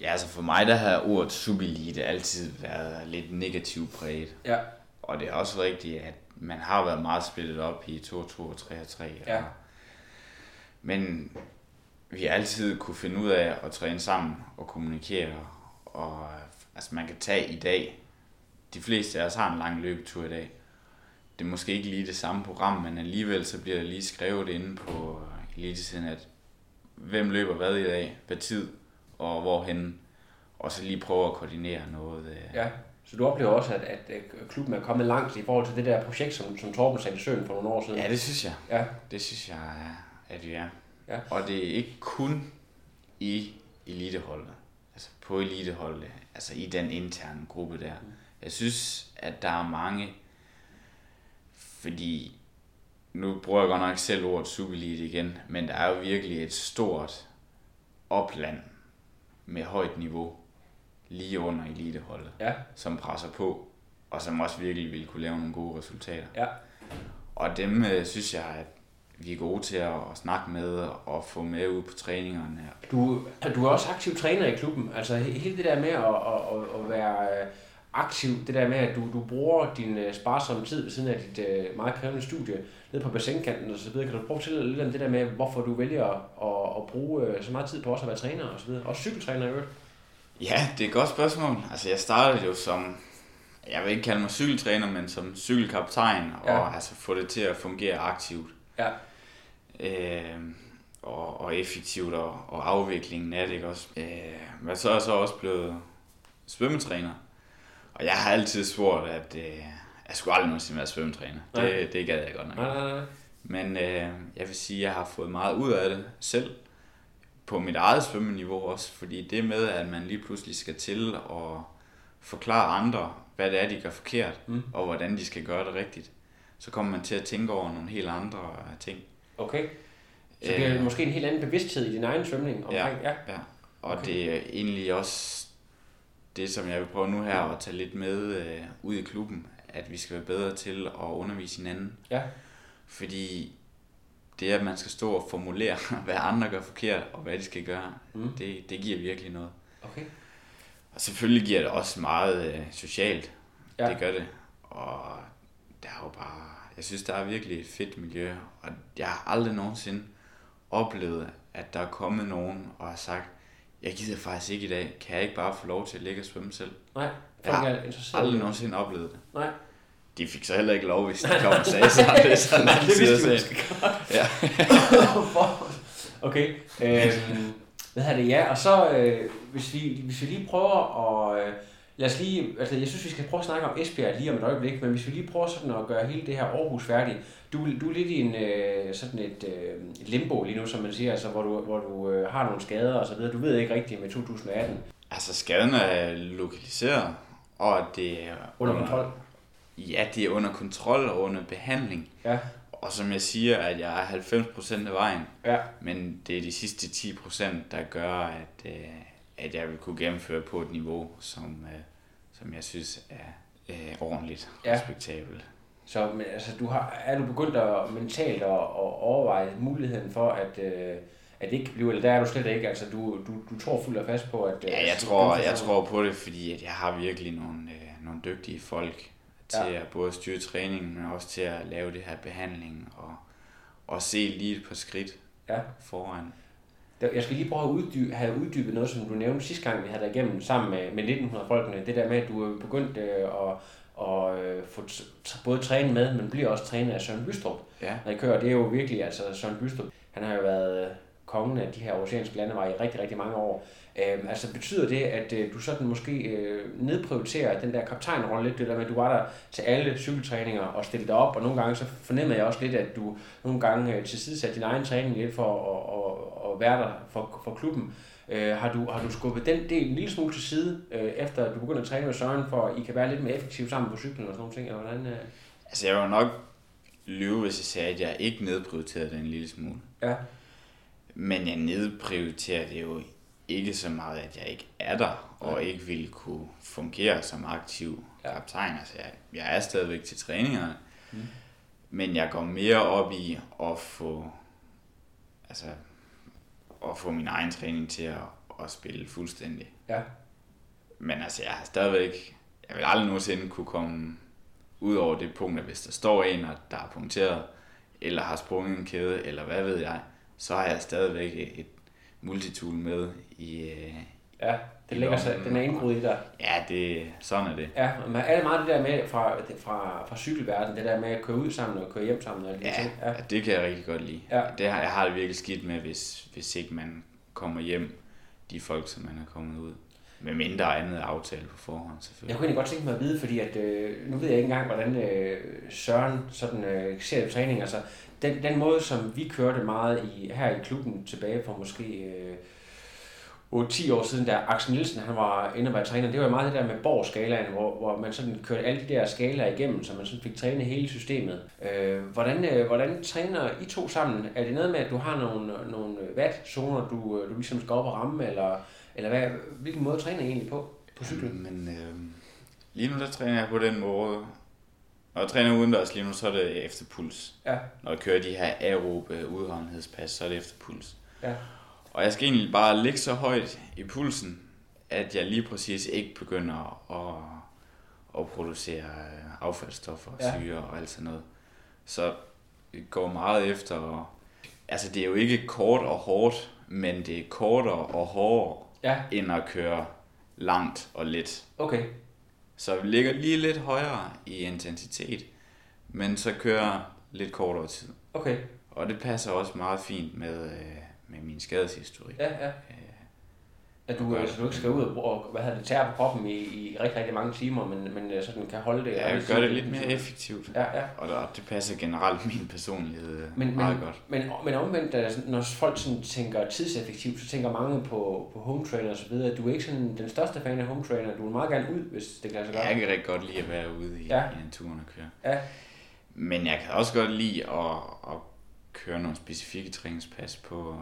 Ja, altså for mig, der har ordet subilite altid været lidt negativt præget. ja, Og det er også rigtigt, at man har været meget splittet op i 2, 2 og 3 og 3. Ja. Men vi har altid kunne finde ud af at træne sammen og kommunikere. Og altså man kan tage i dag. De fleste af os har en lang løbetur i dag. Det er måske ikke lige det samme program, men alligevel så bliver der lige skrevet inde på elitesiden, at hvem løber hvad i dag, hvad tid og hvorhen. Og så lige prøve at koordinere noget. øh, ja. Så du oplever også, at, at, klubben er kommet langt i forhold til det der projekt, som, som Torben satte i søen for nogle år siden. Ja, det synes jeg. Ja, Det synes jeg, at vi er. Ja. Og det er ikke kun i eliteholdet, altså på eliteholdet, altså i den interne gruppe der. Jeg synes, at der er mange, fordi nu bruger jeg godt nok selv ordet subelite igen, men der er jo virkelig et stort opland med højt niveau lige under eliteholdet, ja, som presser på, og som også virkelig vil kunne lave nogle gode resultater. ja. Og dem øh, synes jeg, at vi er gode til at, at snakke med og få med ud på træningerne. Du, du er også aktiv træner i klubben. Altså he- hele det der med at, at, at, at være øh, aktiv, det der med, at du, du bruger din øh, sparsomme tid ved siden af dit øh, meget krævende studie nede på bassinkanten og så videre. Kan du prøve at fortælle lidt om det der med, hvorfor du vælger at, at, at bruge øh, så meget tid på også at være træner og så videre? Også cykeltræner i øvrigt. Ja, det er et godt spørgsmål. Altså, jeg startede jo som, jeg vil ikke kalde mig cykeltræner, men som cykelkaptajn, Ja. og altså få det til at fungere aktivt. Ja. Øh, og, og effektivt, og, og afviklingen af det, ikke også? Øh, men så er jeg så også blevet svømmetræner. Og jeg har altid spurgt, at øh, jeg skulle aldrig nogensinde være svømmetræner. Nej. Det, det gad jeg godt nok. Nej, nej, nej. Men øh, jeg vil sige, at jeg har fået meget ud af det selv. På mit eget svømmeniveau også. Fordi det med, at man lige pludselig skal til at forklare andre, hvad det er, de gør forkert, mm. og hvordan de skal gøre det rigtigt. Så kommer man til at tænke over nogle helt andre ting. Okay. Så det er Øh. måske en helt anden bevidsthed i din egen svømning omkring, ja. ja. Og okay. det er egentlig også det, som jeg vil prøve nu her at tage lidt med øh, ud i klubben, at vi skal være bedre til at undervise hinanden. Ja. Fordi det, at man skal stå og formulere, hvad andre gør forkert, og hvad de skal gøre, mm. det, det giver virkelig noget. Okay. Og selvfølgelig giver det også meget øh, socialt. Ja. Det gør det. Og der er jo bare... Jeg synes, der er virkelig et fedt miljø. Og jeg har aldrig nogensinde oplevet, at der er kommet nogen og har sagt, jeg gider faktisk ikke i dag. Kan jeg ikke bare få lov til at ligge og svømme selv? Nej, Jeg har er interesseret. aldrig nogensinde oplevet det. Nej. De fik så heller ikke lov, hvis de kom og sagde så. Det er sådan, Nej, det vidste de Ja. okay. Øhm, hvad hedder det? Ja, og så øh, hvis, vi, hvis vi lige prøver at... Øh, lad os lige... Altså, jeg synes, vi skal prøve at snakke om Esbjerg lige om et øjeblik, men hvis vi lige prøver sådan at gøre hele det her Aarhus færdigt. Du, du er lidt i en, øh, sådan et, øh, et limbo lige nu, som man siger, altså, hvor du, hvor du øh, har nogle skader og så videre. Du ved ikke rigtigt med 2018 Altså, skaden er lokaliseret, og det er under kontrol. Ja, det er under kontrol og under behandling. Ja, Og som jeg siger, at jeg er 90% af vejen, ja, men det er de sidste 10%, der gør, at, øh, at jeg vil kunne gennemføre på et niveau, som, øh, som jeg synes er øh, ordentligt Ja. respektabelt. Så men, altså, du har, er du begyndt at mentalt at, at overveje muligheden for, at, øh, at det ikke kan blive, eller der er du slet ikke, altså du, du, du tror fuldt og fast på, at... øh, Ja, jeg tror, jeg tror på det, fordi at jeg har virkelig nogle, øh, nogle dygtige folk til ja. at både styre træningen, men også til at lave det her behandling og, og se lige et par skridt Ja. foran. Jeg skal lige prøve at uddybe, have uddybet noget, som du nævnte sidste gang, vi havde dig igennem sammen med, med 1900-folkene. Det der med, at du er begyndt øh, at, at øh, få både træne med, men bliver også trænet af Søren Bystrup. Ja. Når I kører, det er jo virkelig, altså Søren Bystrup, han har jo været øh, kongen af de her oceanske landeveje i rigtig, rigtig mange år. Øhm, altså betyder det, at øh, du sådan måske øh, nedprioriterer den der kaptajnrolle lidt, det der med, at du var der til alle cykeltræninger og stillede dig op, og nogle gange så fornemmede jeg også lidt, at du nogle gange øh, tilsidesatte din egen træning lidt for at, at, at være der for, for klubben. Øh, har, du, har du skubbet den del en lille smule til side, øh, efter du begyndte at træne med Søren, for at I kan være lidt mere effektive sammen på cyklen og sådan nogle ting? Eller hvordan, øh? Altså, jeg vil nok lyve, hvis jeg sagde, at jeg ikke nedprioriterede det en lille smule. Ja, Men jeg nedprioriterer det jo ikke så meget, at jeg ikke er der, og ikke ville kunne fungere som aktiv Ja. kaptajn. Altså, jeg, jeg er stadigvæk til træningerne, mm. men jeg går mere op i at få, altså, at få min egen træning til at, at spille fuldstændig. ja, Men altså, jeg har stadigvæk, jeg vil aldrig nogensinde kunne komme ud over det punkt, at hvis der står en, og der er punkteret, eller har sprunget en kæde, eller hvad ved jeg, så har jeg stadigvæk et, et multitool med i, øh, ja. Den, ligger sig, den er indgroet i dig. ja, det, sådan er det. Ja, men det meget det der med fra, fra, fra cykelverdenen, det der med at køre ud sammen og køre hjem sammen? Og alle de Ja, ting? ja. det kan jeg rigtig godt lide. Ja. Det har, jeg har det virkelig skidt med, hvis, hvis ikke man kommer hjem, de folk, som man er kommet ud. Med mindre andet aftale på forhånd, Jeg selvfølgelig. kunne egentlig godt tænke mig at vide, fordi at, øh, nu ved jeg ikke engang, hvordan øh, Søren sådan, øh, ser det træning. Altså, den, den måde, som vi kørte meget i, her i klubben tilbage for måske øh, 8-10 år siden, da Axel Nielsen han var inde og træner, det var meget det der med Borg-skalaen, hvor, hvor man sådan kørte alle de der skalaer igennem, så man sådan fik trænet hele systemet. Øh, hvordan, øh, hvordan træner I to sammen? Er det noget med, at du har nogle, nogle watt-zoner, du, øh, du ligesom skal op og ramme, eller, eller hvad, hvilken måde træner I egentlig på, på cyklen? Men øh, lige nu der træner jeg på den måde. Når jeg træner udendørs lige nu, så er det efter puls. Ja, Når jeg kører de her aerobe udholdenhedspas, så er det efter puls. ja. Og jeg skal egentlig bare ligge så højt i pulsen, at jeg lige præcis ikke begynder at, at producere øh, affaldsstoffer og Ja. syre og alt sådan noget. Så det går meget efter... Altså, det er jo ikke kort og hårdt, men det er kortere og hårdere, Ja, end at køre langt og let. okay. Så vi ligger lige lidt højere i intensitet, men så kører lidt kortere tid. Okay. Og det passer også meget fint med, øh, med min skadeshistorik. Ja, ja. At du, altså, du ikke skal ud og, hvad hedder det, tære på kroppen i, i rigtig, rigtig mange timer, men, men øh, sådan kan holde det. Ja, jeg gør det lidt mere effektivt. Ja, ja. Og der, det passer generelt min personlighed Men, meget men, godt. men, men omvendt, altså, når folk sådan tænker tidseffektivt, så tænker mange på, på home trainer og så videre. Du er ikke sådan den største fan af home trainer. Du vil meget gerne ud, hvis det kan lade sig gøre. Jeg kan rigtig godt lide at være ude i, Ja. i naturen og køre. Ja, Men jeg kan også godt lide at, at køre nogle specifikke træningspas på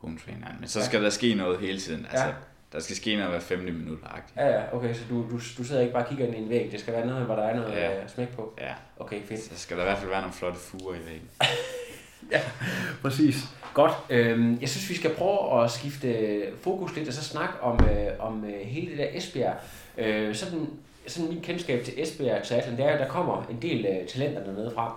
home traineren. Men så Ja. skal der ske noget hele tiden. Altså, Ja. Der skal ske noget hver 50 minutter. -agtigt. ja, ja, okay, så du, du, du sidder ikke bare og kigger ind i en væg. Det skal være noget, hvor der er noget Ja. ja. smæk på. Ja, Okay, fedt. så skal der i hvert fald være nogle flotte fuger i væggen. Præcis. Godt. Øhm, jeg synes, vi skal prøve at skifte fokus lidt og så snakke om, øh, om øh, hele det der Esbjerg. Øh, sådan, sådan min kendskab til Esbjerg Triathlon, det er, at der kommer en del øh, talenter dernede fra.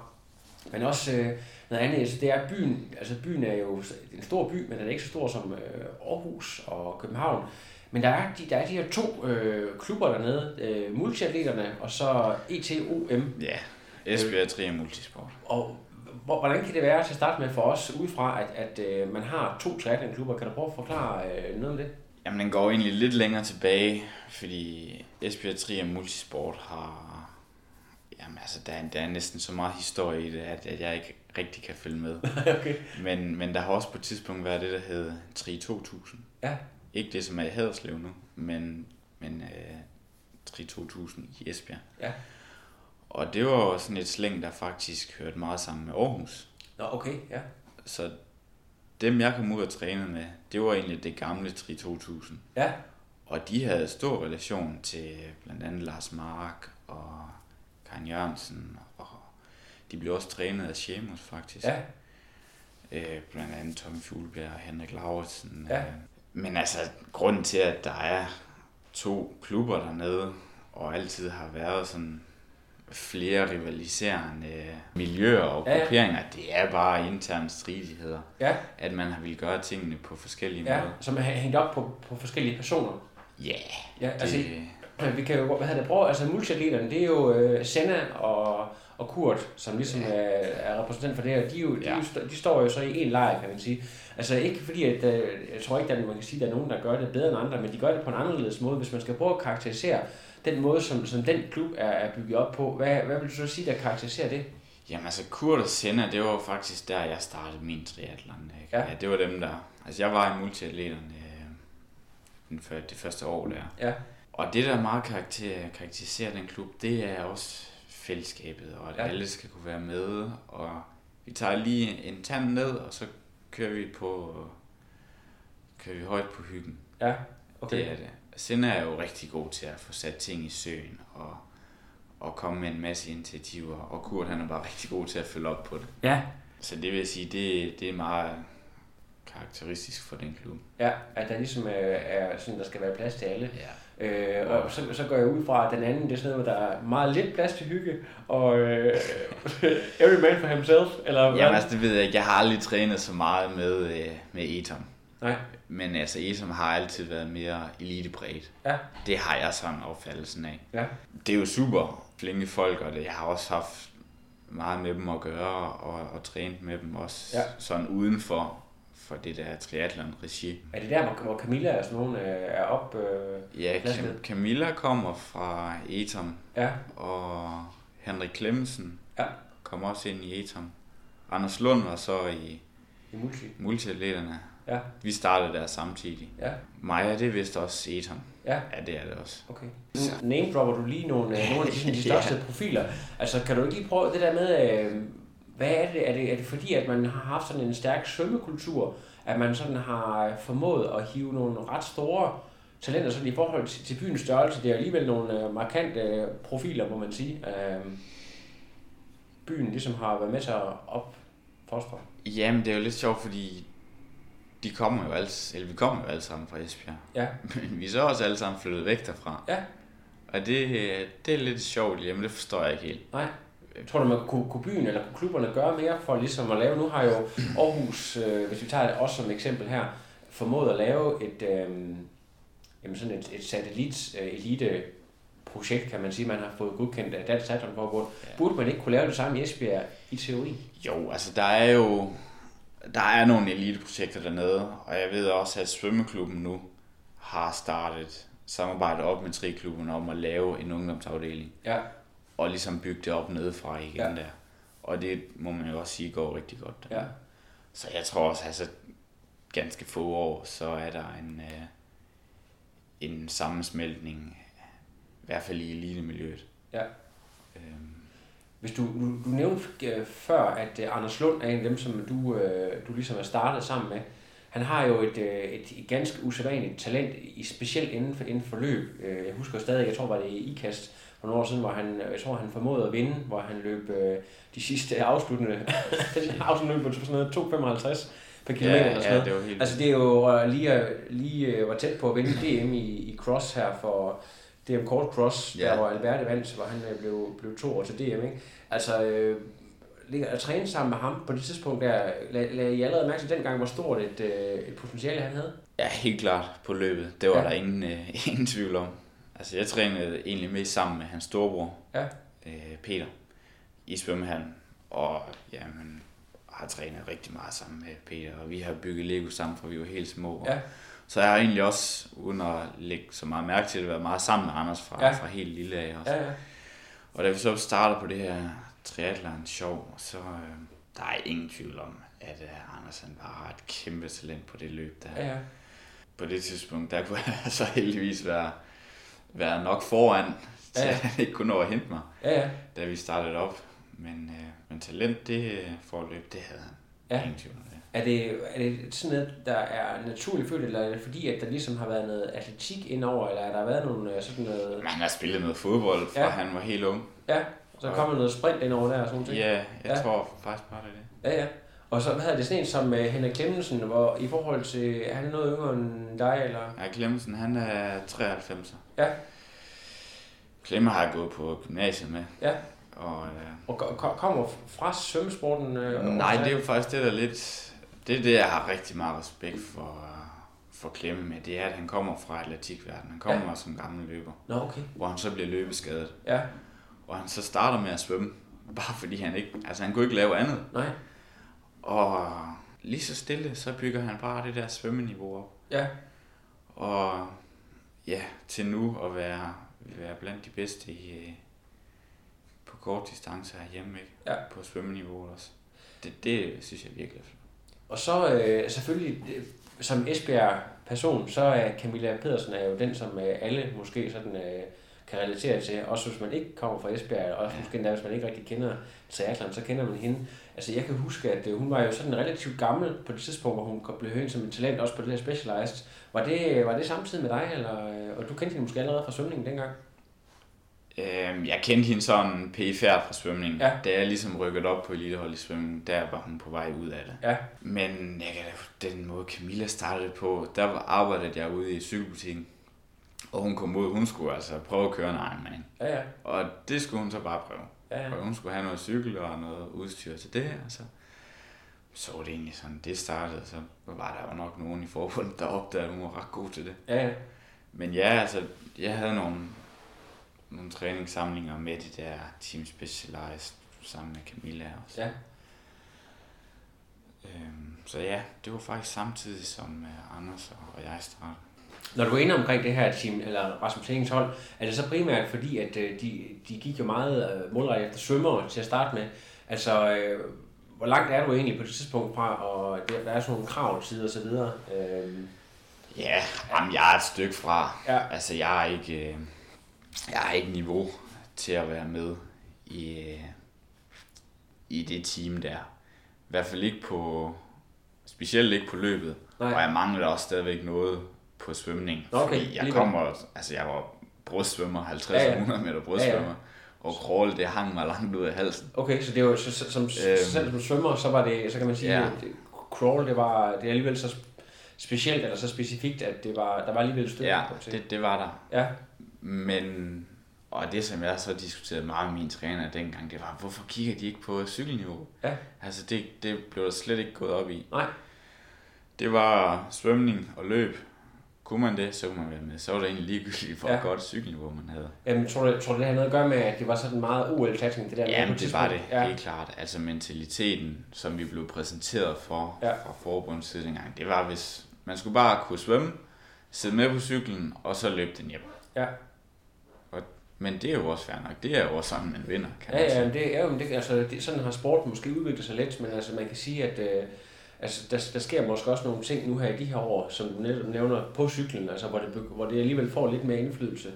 Men også øh, noget andet, altså det er byen, altså byen er jo en stor by, men den er ikke så stor som øh, Aarhus og København. Men der er de, der er de her to øh, klubber dernede, øh, multiatleterne og så ETOM. Ja, Esbjerg Tri Multisport. Og hvor- hvordan kan det være til at starte med for os udefra, at, at øh, man har to triathlon-klubber? Kan du prøve at forklare øh, noget om det? Jamen, den går egentlig lidt længere tilbage, fordi Esbjerg Tri Multisport har... Jamen, altså, der er, der er næsten så meget historie i det, at, at jeg ikke rigtig kan følge med. okay. Men, men der har også på et tidspunkt været det, der hed Tri 2000. Ja, Ikke det, som er i Haderslev nu, men, men øh, Tri 2000 i Esbjerg. ja. Og det var sådan et slæng, der faktisk hørte meget sammen med Aarhus. Nå, okay, ja. Så dem, jeg kom ud og trænede med, det var egentlig det gamle Tri 2000. Ja, Og de havde stor relation til blandt andet Lars Mark og Karin Jørgensen, de blev også trænet af Sheamus faktisk. ja, Øh, blandt andet Tommy Fuglebjerg og Henrik Lauritsen. Ja. Øh, Men altså, grunden til, at der er to klubber dernede, og altid har været sådan flere rivaliserende miljøer og Ja, ja. grupperinger, det er bare interne stridigheder. ja, At man har ville gøre tingene på forskellige ja. måder. Som er hængt op på, på forskellige personer. Ja, Ja, altså, det, vi kan jo, hvad hedder det, prøve, altså multiatleterne, det er jo øh, Senna og, og Kurt, som ligesom er, er repræsentant for det her. De, jo, de, er jo, de står jo så i en lejr, kan man sige. Altså ikke fordi, at øh, jeg tror ikke, at man kan sige, at der er nogen, der gør det bedre end andre, men de gør det på en anderledes måde. Hvis man skal prøve at karakterisere den måde, som, som den klub er, er bygget op på, hvad, hvad vil du så sige, der karakteriserer det? Jamen altså, Kurt og Senna, det var faktisk der, jeg startede min triathlon. Ikke? Ja. Ja. det var dem der... Altså, jeg var i multiatleterne øh, den før, det første år der. Ja, Og det, der meget karakter, karakteriserer den klub, det er også fællesskabet, og at Ja. alle skal kunne være med. Og vi tager lige en tand ned, og så kører vi på kører vi højt på hyggen. ja, Okay. Det er det. Senna er jo rigtig god til at få sat ting i søen, og, og komme med en masse initiativer. Og Kurt, han er bare rigtig god til at følge op på det. Ja, Så det vil jeg sige, det, det er meget karakteristisk for den klub. ja, at der ligesom er, er sådan, der skal være plads til alle. Ja. Øh, og så, så går jeg ud fra, at den anden, det er sådan noget, der er meget lidt plads til hygge, og øh, every man for himself, eller hvad? Jamen altså, det ved jeg ikke. Jeg har aldrig trænet så meget med, øh, med Etom. Nej, Men altså, Etom har altid været mere elitepræget. ja, Det har jeg sådan opfattelsen af. ja, Det er jo super flinke folk, og det, jeg har også haft meget med dem at gøre, og, og trænet med dem også Ja. sådan uden for, det der triathlon-regi. Er det der, hvor, Camilla og sådan nogen øh, er op? Øh, Ja. Cam- Camilla kommer fra Etom, ja, og Henrik Clemmensen ja, kommer også ind i Etom. Anders Lund var så i i multi. multiatleterne. Ja, Vi startede der samtidig. ja, Maja, det er vist også Eton. ja, Ja, det er det også. okay. Nu name dropper du lige nogle, øh, nogle af de, de største profiler. Altså, kan du ikke lige prøve det der med, øh, hvad er det? Er, det? er det fordi, at man har haft sådan en stærk svømmekultur, at man sådan har formået at hive nogle ret store talenter sådan i forhold til, til byens størrelse? Det er alligevel nogle øh, markante øh, profiler, må man sige. Øh, byen ligesom har været med til at opfostre. Jamen, det er jo lidt sjovt, fordi de kommer jo alle, eller vi kommer jo alle sammen fra Esbjerg. Ja, Men vi er så også alle sammen flyttet væk derfra. ja, Og det, det er lidt sjovt, jamen det forstår jeg ikke helt. nej. Tror du, man kunne, kunne byen eller kunne klubberne gøre mere for ligesom at lave? Nu har jo Aarhus, øh, hvis vi tager det også som eksempel her, formået at lave et, øh, jamen sådan et, et satellit øh, elite projekt, kan man sige, man har fået godkendt af Dansk Triathlon Forbund. Ja. Burde man ikke kunne lave det samme i Esbjerg i teori? Jo, altså der er jo... der er nogle eliteprojekter dernede, og jeg ved også, at svømmeklubben nu har startet samarbejde op med triklubben om at lave en ungdomsafdeling, Ja. Og ligesom bygge det op nedefra igen Ja. der. Og det må man jo også sige går rigtig godt. Ja. Så jeg tror også, altså ganske få år, så er der en, øh, en sammensmeltning, i hvert fald i elitemiljøet. Ja. Øhm, Hvis du, du, du nævnte øh, før, at øh, Anders Lund er en af dem, som du, øh, du ligesom er startet sammen med. Han har jo et, øh, et, et ganske usædvanligt talent, i specielt inden for, inden for løb. Øh, Jeg husker stadig, jeg tror var det i IKAST for nogle år siden, hvor han, jeg tror han formåede at vinde, hvor han løb øh, de sidste afsluttende, afsluttende løb på sådan noget 2,55 per kilometer Ja, eller sådan ja, det var helt Altså det er jo øh, lige, øh, lige øh, var tæt på at vinde DM i, i cross her for DM Kort Cross, ja. Der hvor Alberte vandt, hvor han øh, blev, blev to år til DM. Ikke? Altså øh, ligger at træne sammen med ham på det tidspunkt der, lad, lad I allerede mærke til dengang, hvor stort et, øh, et potentiale han havde? Ja, helt klart på løbet. Det var ja. der ingen, øh, ingen tvivl om. Altså, jeg trænede egentlig mest sammen med hans storebror, Ja. øh, Peter, i svømmehallen. Og jamen, har trænet rigtig meget sammen med Peter, og vi har bygget Lego sammen, fra vi var helt små. Ja. Så jeg har egentlig også, uden at lægge så meget mærke til det, været meget sammen med Anders fra, Ja. ja. fra helt lille af også. Ja, ja. Og da vi så startede på det her triathlon sjov, så øh, der er ingen tvivl om, at øh, Anders han bare har et kæmpe talent på det løb der ja, ja. på det tidspunkt, der kunne jeg så heldigvis være, være nok foran, til Ja, ja. at han ikke kunne nå at hente mig, ja, ja. da vi startede op. Men, øh, men talent, det øh, forløb, det havde han. Ja. Ingen tvivl om det. Er det, er det sådan noget, der er naturligt født, eller er det fordi, at der ligesom har været noget atletik indover, eller er der været nogle øh, sådan noget... Men han har spillet noget fodbold, fra Ja. han var helt ung. Ja, så kommer noget sprint indover der og sådan noget. Ja, jeg ja. tror faktisk bare, det er det. Ja, ja. Og så, hvad hedder det, sådan en som uh, Henrik Clemmensen, hvor i forhold til, er han noget yngre end dig, eller? Ja, Clemmensen, han er 93'er. Ja, Klemme har jeg gået på gymnasiet med. ja. Og, øh, Og ko- ko- kommer fra svømmesporten? Øh, nej, det er jo faktisk det, der er lidt... Det er det, jeg har rigtig meget respekt for, for Klemme med. Det er, at han kommer fra atletikverdenen. Han kommer ja. som gammel løber. Nå, okay. hvor han så bliver løbeskadet. Ja, Og han så starter med at svømme, bare fordi han ikke, altså han kunne ikke lave andet. nej. Og lige så stille, så bygger han bare det der svømmeniveau op. Ja, Og ja, til nu at være, være blandt de bedste i, øh, på kort distance herhjemme, ikke? Ja. På svømmeniveau også. Det, det synes jeg virkelig er flot. og så øh, selvfølgelig, øh, som Esbjerg-person, så er Camilla Pedersen er jo den, som øh, alle måske sådan øh, kan relatere til. Også hvis man ikke kommer fra Esbjerg, og også måske endda, hvis man ikke rigtig kender triathlon, så kender man hende. Altså jeg kan huske, at øh, hun var jo sådan relativt gammel på det tidspunkt, hvor hun blev hørt som et talent, også på det her Specialized. Var det, var det samtidig med dig, eller, øh, og du kendte hende måske allerede fra svømningen dengang? Øhm, jeg kendte hende sådan pæfærd fra svømningen. Ja. Da jeg ligesom rykkede op på elitehold i svømning, der var hun på vej ud af det. Ja, Men jeg kan den måde Camilla startede på, der arbejdede jeg ude i cykelbutikken. Og hun kom ud, hun skulle altså prøve at køre en Ironman. ja, ja. Og det skulle hun så bare prøve. Ja. Og hun skulle have noget cykel og noget udstyr til det. Og så, så var det egentlig sådan, det startede. Så var der jo nok nogen i forbundet, der opdagede, at hun var ret god til det. Ja. Men ja, altså, jeg havde nogle, nogle træningssamlinger med det der Team Specialized sammen med Camilla også. ja. Øhm, så ja, det var faktisk samtidig som uh, Anders og jeg startede. Når du er inde omkring det her team, eller Rasmus Hennings hold, er det så primært fordi, at øh, de, de gik jo meget øh, målrettet efter svømmere til at starte med. Altså, øh, hvor langt er du egentlig på det tidspunkt fra, og der, der er sådan nogle krav til og så videre. Øh, Ja, jamen, jeg er et stykke fra. Ja. Altså, jeg er ikke, jeg har ikke niveau til at være med i, i det team der. I hvert fald ikke på, specielt ikke på løbet. Nej. Og jeg mangler også stadigvæk noget på svømning. Okay, Fordi jeg kommer, altså jeg var brystsvømmer, 50 Ja, ja, ja. ja. 100 meter brystsvømmer. Ja, ja. Og crawl, det hang mig langt ud af halsen. okay, så det var så, så, som, øhm, selv som svømmer, så var det, så kan man sige, Ja. det- crawl, det var det er alligevel så specielt, eller så specifikt, at det var, der var alligevel stykke Ja, det, det var der. Ja, Men, og det som jeg så diskuterede meget med mine træner dengang, det var, hvorfor kigger de ikke på cykelniveau? ja, Altså det, det blev der slet ikke gået op i. nej, Det var svømning og løb, kunne man det, så kunne man være med. Så var det egentlig ligegyldigt, hvor Ja. ja. godt cykelniveau man havde. Jamen, tror du, tror du, det har noget at gøre med, at det var sådan meget OL-satsning, det der? Jamen, et det var det, ja. Ja. helt klart. Altså mentaliteten, som vi blev præsenteret for Ja. ja. fra forbundets side dengang, det var, hvis man skulle bare kunne svømme, sidde med på cyklen, og så løbe den hjem. Ja. Men det er jo også fair nok. Det er jo også sådan, man vinder, kan Ja, man ja, sige. men det, ja, men det, altså, det, sådan har sporten måske udviklet sig lidt, men altså, man kan sige, at øh, altså, der, der sker måske også nogle ting nu her i de her år, som du netop nævner på cyklen, altså, hvor, det, hvor det alligevel får lidt mere indflydelse.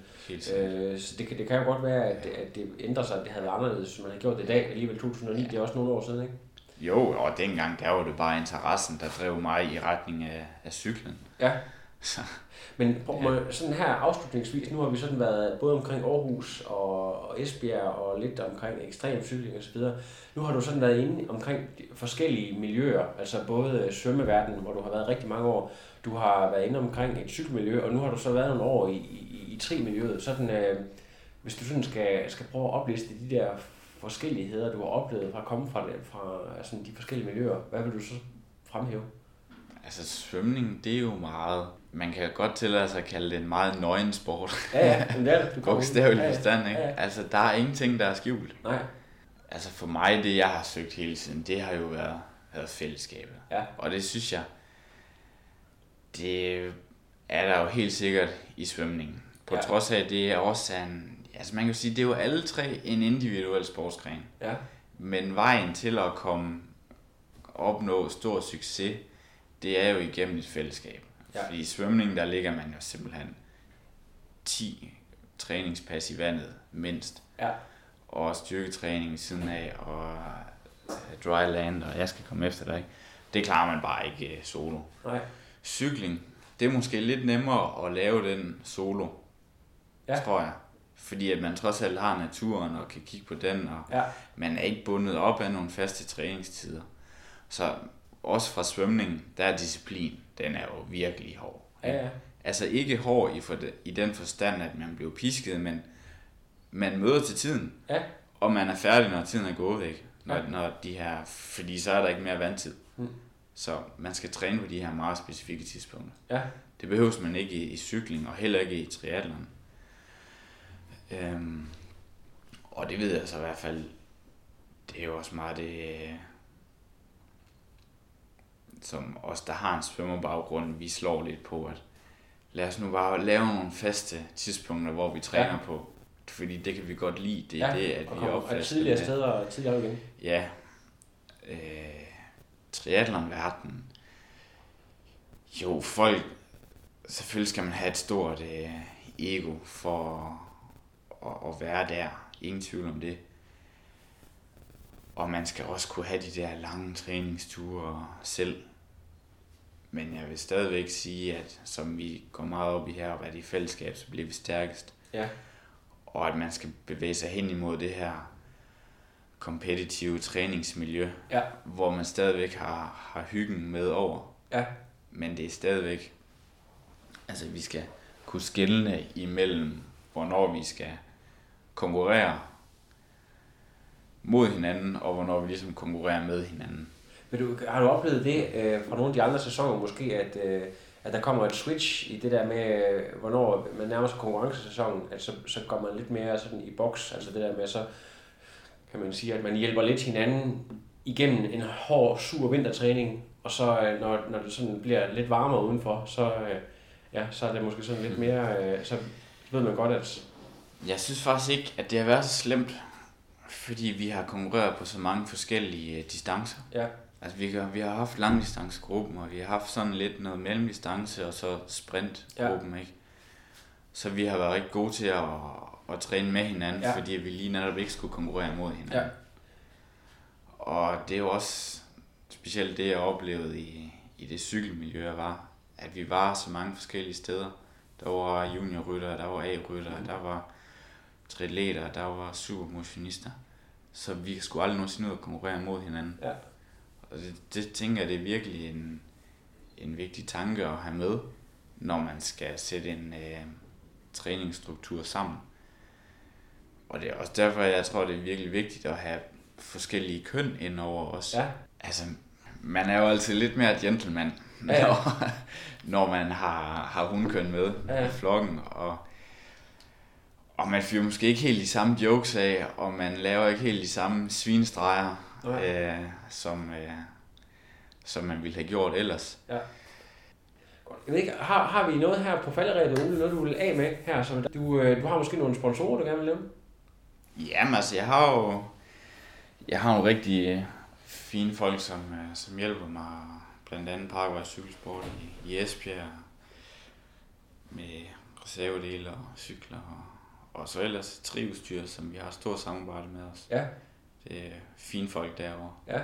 Øh, så det, kan- det kan jo godt være, at, at det ændrer sig, at det havde været anderledes, som man har gjort det i dag. Alligevel 2009, det er også nogle år siden, ikke? Jo, og dengang, der var det bare interessen, der drev mig i retning af, af cyklen. Ja. Så, Men prøv, må, sådan her afslutningsvis, nu har vi sådan været både omkring Aarhus og, Esbjerg og lidt omkring ekstrem cykling og så videre. Nu har du sådan været inde omkring forskellige miljøer, altså både svømmeverdenen, hvor du har været rigtig mange år. Du har været inde omkring et cykelmiljø, og nu har du så været nogle år i, i, i tri-miljøet. Sådan, øh, hvis du sådan skal, skal prøve at opliste de der forskelligheder, du har oplevet fra at komme fra, det, fra sådan de forskellige miljøer, hvad vil du så fremhæve? altså, svømning, det er jo meget... Man kan godt tillade sig at kalde det en meget nøgen sport. Ja, ja, men det er det. Bogstaveligt Ja, ja. forstand, ikke? Ja, ja. Altså, der er ingenting, der er skjult. Nej, Altså, for mig, det jeg har søgt hele tiden, det har jo været, været fællesskabet. Ja. Og det synes jeg, det er der jo helt sikkert i svømningen. På Ja. trods af, det er også en... Altså, man kan jo sige, det er jo alle tre en individuel sportsgren. ja. Men vejen til at komme opnå stor succes, det er jo igennem et fællesskab. Ja. Fordi i svømningen, der ligger man jo simpelthen 10 træningspas i vandet mindst. Ja. Og styrketræning ved siden af, og øh, dry land, og jeg skal komme efter dig. Det klarer man bare ikke øh, solo. Nej. Cykling, det er måske lidt nemmere at lave den solo, ja. tror jeg. Fordi at man trods alt har naturen og kan kigge på den, og Ja. man er ikke bundet op af nogle faste træningstider. Så også fra svømning, der er disciplin, den er jo virkelig hård. Ja, ja. Altså ikke hård i, for i den forstand, at man bliver pisket, men man møder til tiden, Ja. og man er færdig, når tiden er gået væk. Når, Ja. når de her, fordi så er der ikke mere vandtid. Mm. Så man skal træne på de her meget specifikke tidspunkter. Ja. Det behøves man ikke i, i cykling, og heller ikke i triathlon. Øhm, og det ved jeg så i hvert fald, det er jo også meget det, som os, der har en svømmerbaggrund, vi slår lidt på, at lad os nu bare lave nogle faste tidspunkter, hvor vi træner Ja. på. Fordi det kan vi godt lide, det er ja. det, at og vi opfatter tidligere steder og tidligere igen. Ja. Øh, triathlon-verden. Jo, folk... Selvfølgelig skal man have et stort øh, ego for at, at være der. Ingen tvivl om det. Og man skal også kunne have de der lange træningsture selv. Men jeg vil stadigvæk sige, at som vi går meget op i her, og i fællesskab, så bliver vi stærkest. Ja. Og at man skal bevæge sig hen imod det her kompetitive træningsmiljø, Ja. hvor man stadigvæk har, har hyggen med over. Ja. Men det er stadigvæk, altså vi skal kunne skille imellem, hvornår vi skal konkurrere mod hinanden, og hvornår vi ligesom konkurrerer med hinanden. Men du, har du oplevet det øh, fra nogle af de andre sæsoner måske, at, øh, at der kommer et switch i det der med, øh, hvornår man nærmer sig konkurrencesæsonen, at så, så går man lidt mere sådan i boks, altså det der med, så kan man sige, at man hjælper lidt hinanden igennem en hård, sur vintertræning, og så øh, når, når det sådan bliver lidt varmere udenfor, så, øh, ja, så er det måske sådan lidt mere, øh, så ved man godt, at Jeg synes faktisk ikke, at det har været så slemt, fordi vi har konkurreret på så mange forskellige øh, distancer. ja, Altså, vi, har, vi har haft langdistancegruppen, og vi har haft sådan lidt noget mellemdistance, og så sprintgruppen, ja. ikke? Så vi har været rigtig gode til at, at træne med hinanden, Ja. fordi vi lige netop ikke skulle konkurrere mod hinanden. Ja. Og det er jo også specielt det, jeg oplevede i, i det cykelmiljø, jeg var, at vi var så mange forskellige steder. Der var juniorrytter, der var A-rytter, der var triatleter, der var supermotionister. Så vi skulle aldrig nogensinde ud og konkurrere mod hinanden. Ja. Og det, det tænker jeg, det er virkelig en, en vigtig tanke at have med, når man skal sætte en øh, træningsstruktur sammen. Og det er også derfor, jeg tror, det er virkelig vigtigt at have forskellige køn ind over os. ja, Altså, man er jo altid lidt mere gentleman, ja. når, når man har, har hundkøn med ja. i flokken. Og, og man fyrer måske ikke helt de samme jokes af, og man laver ikke helt de samme svinestreger, ja. øh, som, øh, som man ville have gjort ellers. Ja. Jeg ved ikke, har, har vi noget her på falderæbet, Ole, noget du vil af med her? Som du, øh, du har måske nogle sponsorer, du gerne vil lave? Jamen altså, jeg har jo, jeg har nogle rigtig øh, fine folk, som, øh, som hjælper mig. Blandt andet Parkvej Cykelsport i, i Esbjerg med reservedele og cykler. Og, og så ellers triudstyr, som vi har stort samarbejde med os. Ja. Er fine folk derovre. Ja.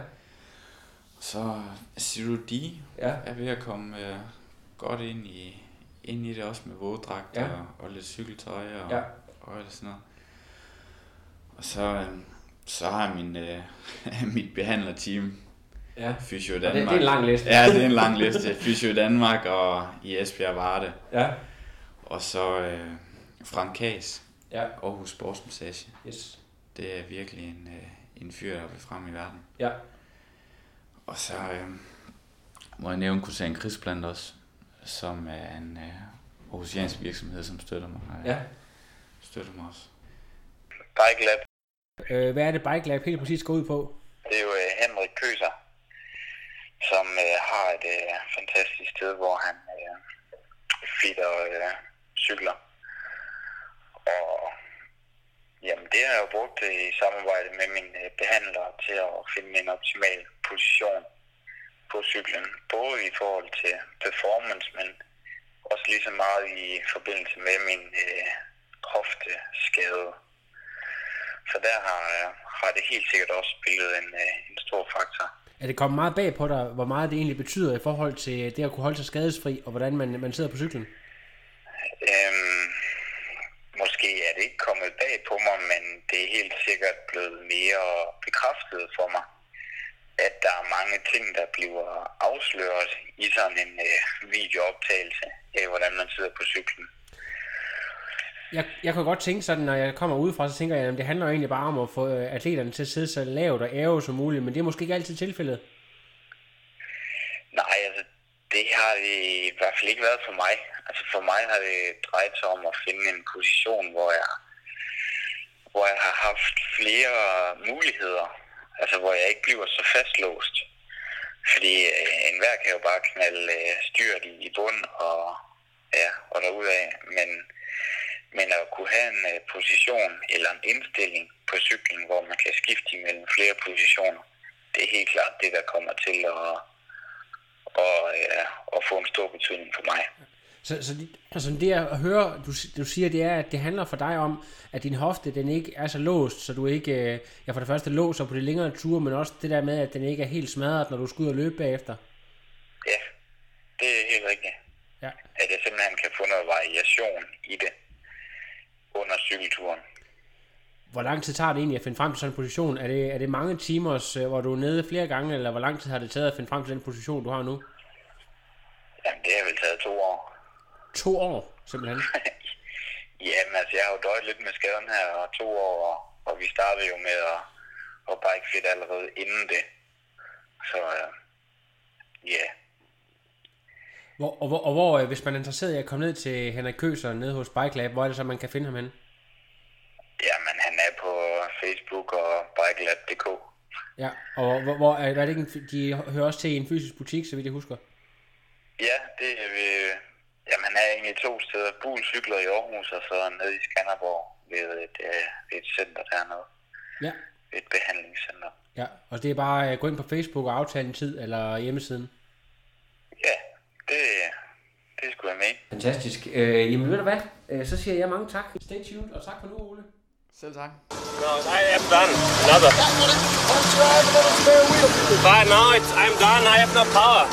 Så Zero D ja. er ved at komme uh, godt ind i, ind i det også med våddragt ja. og, og lidt cykeltøj og, ja. og, sådan noget. Og så, øh, så har min, øh, mit behandlerteam Ja. Fysio Danmark. Det, det, er en lang liste. ja, det er en lang liste. Fysio Danmark og i Esbjerg var det. Ja. Og så øh, Frank Kaas. Ja. Aarhus Sportsmassage. Yes. Det er virkelig en, øh, en fyr, der vil frem i verden. Ja. Og så øh, må jeg nævne Kusan Krisplant også, som er en øh, aarhusiansk virksomhed, som støtter mig. Øh, ja. Støtter mig også. Bike Lab. Øh, hvad er det Bike Lab helt præcis går ud på? Det er jo øh, Henrik Køser, som øh, har et øh, fantastisk sted, hvor han øh, fitter øh, cykler. Og jamen, det har jeg jo brugt i samarbejde med min øh, behandler til at finde en optimal position på cyklen. Både i forhold til performance, men også lige så meget i forbindelse med min øh, hofteskade. Så der har, har det helt sikkert også spillet en, øh, en stor faktor. Er det kommet meget bag på dig, hvor meget det egentlig betyder i forhold til det at kunne holde sig skadesfri, og hvordan man, man sidder på cyklen? Øhm, måske er det ikke kommet bag på mig, men det er helt sikkert blevet mere bekræftet for mig, at der er mange ting, der bliver afsløret i sådan en øh, videooptagelse af, hvordan man sidder på cyklen jeg, jeg kan godt tænke sådan, når jeg kommer udefra, så tænker jeg, at det handler egentlig bare om at få øh, atleterne til at sidde så lavt og ære som muligt, men det er måske ikke altid tilfældet. Nej, altså det har det i hvert fald ikke været for mig. Altså for mig har det drejet sig om at finde en position, hvor jeg, hvor jeg har haft flere muligheder. Altså hvor jeg ikke bliver så fastlåst. Fordi øh, enhver kan jo bare knalde øh, styrt i, i bund og, ja, og derudad. Men men at kunne have en øh, position eller en indstilling på cyklen, hvor man kan skifte imellem flere positioner, det er helt klart det, der kommer til at, og, ja, at få en stor betydning for mig. Så, så altså det jeg hører, du, du siger, det er, at det handler for dig om, at din hofte den ikke er så låst, så du ikke, øh, ja for det første låser på de længere ture, men også det der med, at den ikke er helt smadret, når du skal ud og løbe bagefter. Ja, det er helt rigtigt. Ja. At jeg simpelthen kan få noget variation i det under cykelturen. Hvor lang tid tager det egentlig at finde frem til sådan en position? Er det, er det mange timer, øh, hvor du er nede flere gange, eller hvor lang tid har det taget at finde frem til den position, du har nu? Jamen, det har vel taget to år. To år, simpelthen? Jamen, altså, jeg har jo døjet lidt med skaden her, og to år, og vi startede jo med at, at bike fit allerede inden det. Så, øh, ja. Yeah. Hvor, og, hvor, og hvor, øh, hvis man er interesseret i at komme ned til Henrik Køser nede hos Bike Lab, hvor er det så, man kan finde ham hen? Jamen, han er på Facebook og bikelab.dk. Ja, og hvor, hvor er, er det ikke en, de hører også til i en fysisk butik, så vidt jeg husker? Ja, det er vi, jamen han er egentlig to steder. Bul cykler i Aarhus, og så nede i Skanderborg ved et, øh, ved et center dernede. Ja. Et behandlingscenter. Ja, og det er bare at gå ind på Facebook og aftale en tid, eller hjemmesiden? Ja, det, det skulle jeg med. Fantastisk. Øh, jamen ved du hvad, øh, så siger jeg mange tak. Stay tuned, og tak for nu, Ole. Selv tak. No, I am done. Another. But now it's, I'm done. I have no power.